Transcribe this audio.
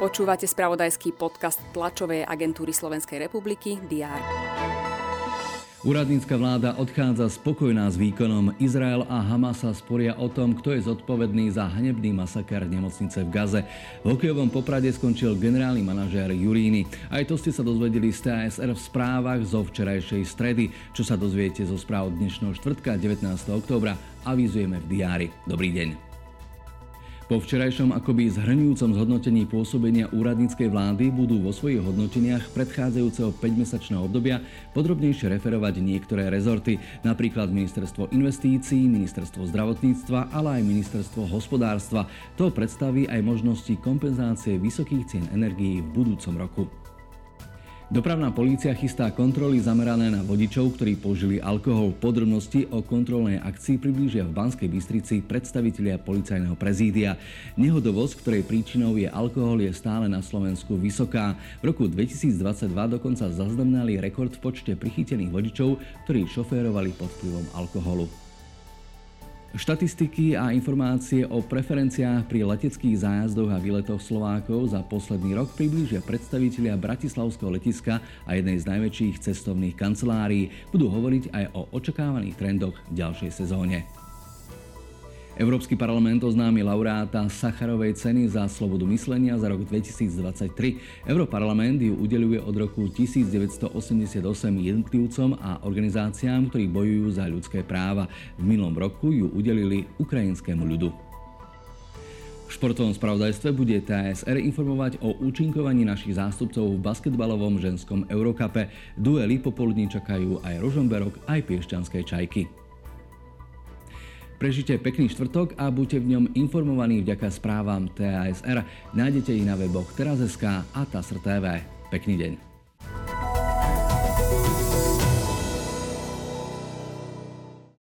Počúvate spravodajský podcast tlačovej agentúry Slovenskej republiky DR. Úradnícka vláda odchádza spokojná s výkonom. Izrael a Hamas sa sporia o tom, kto je zodpovedný za hanebný masaker nemocnice v Gaze. V hokejovom poprade skončil generálny manažér Juríny. Aj to ste sa dozvedeli z TSR v správach zo včerajšej stredy. Čo sa dozviete zo správ dnešného štvrtka 19. októbra, avizujeme v diári. Dobrý deň. Po včerajšom akoby zhrňujúcom zhodnotení pôsobenia úradníckej vlády budú vo svojich hodnoteniach predchádzajúceho 5-mesačného obdobia podrobnejšie referovať niektoré rezorty, napríklad Ministerstvo investícií, Ministerstvo zdravotníctva, ale aj Ministerstvo hospodárstva. To predstaví aj možnosti kompenzácie vysokých cien energií v budúcom roku. Dopravná polícia chystá kontroly zamerané na vodičov, ktorí použili alkohol. Podrobnosti o kontrolnej akcii priblížia v Banskej Bystrici predstavitelia policajného prezídia. Nehodovosť, ktorej príčinou je alkohol, je stále na Slovensku vysoká. V roku 2022 dokonca zaznamenali rekord v počte prichytených vodičov, ktorí šoférovali pod vplyvom alkoholu. Štatistiky a informácie o preferenciách pri leteckých zájazdoch a výletoch Slovákov za posledný rok priblížia predstavitelia Bratislavského letiska a jednej z najväčších cestovných kancelárií. Budú hovoriť aj o očakávaných trendoch v ďalšej sezóne. Európsky parlament oznámil laureáta Sacharovej ceny za slobodu myslenia za rok 2023. Europarlament ju udeluje od roku 1988 jednotlivcom a organizáciám, ktorí bojujú za ľudské práva. V minulom roku ju udelili ukrajinskému ľudu. V športovom spravodajstve bude TSR informovať o účinkovaní našich zástupcov v basketbalovom ženskom Eurokape. Duely popoludní čakajú aj Rožomberok, aj Piešťanské čajky. Prežite pekný štvrtok a buďte v ňom informovaní vďaka správam TASR. Nájdete ich na weboch teraz.sk a TASR TV. Pekný deň.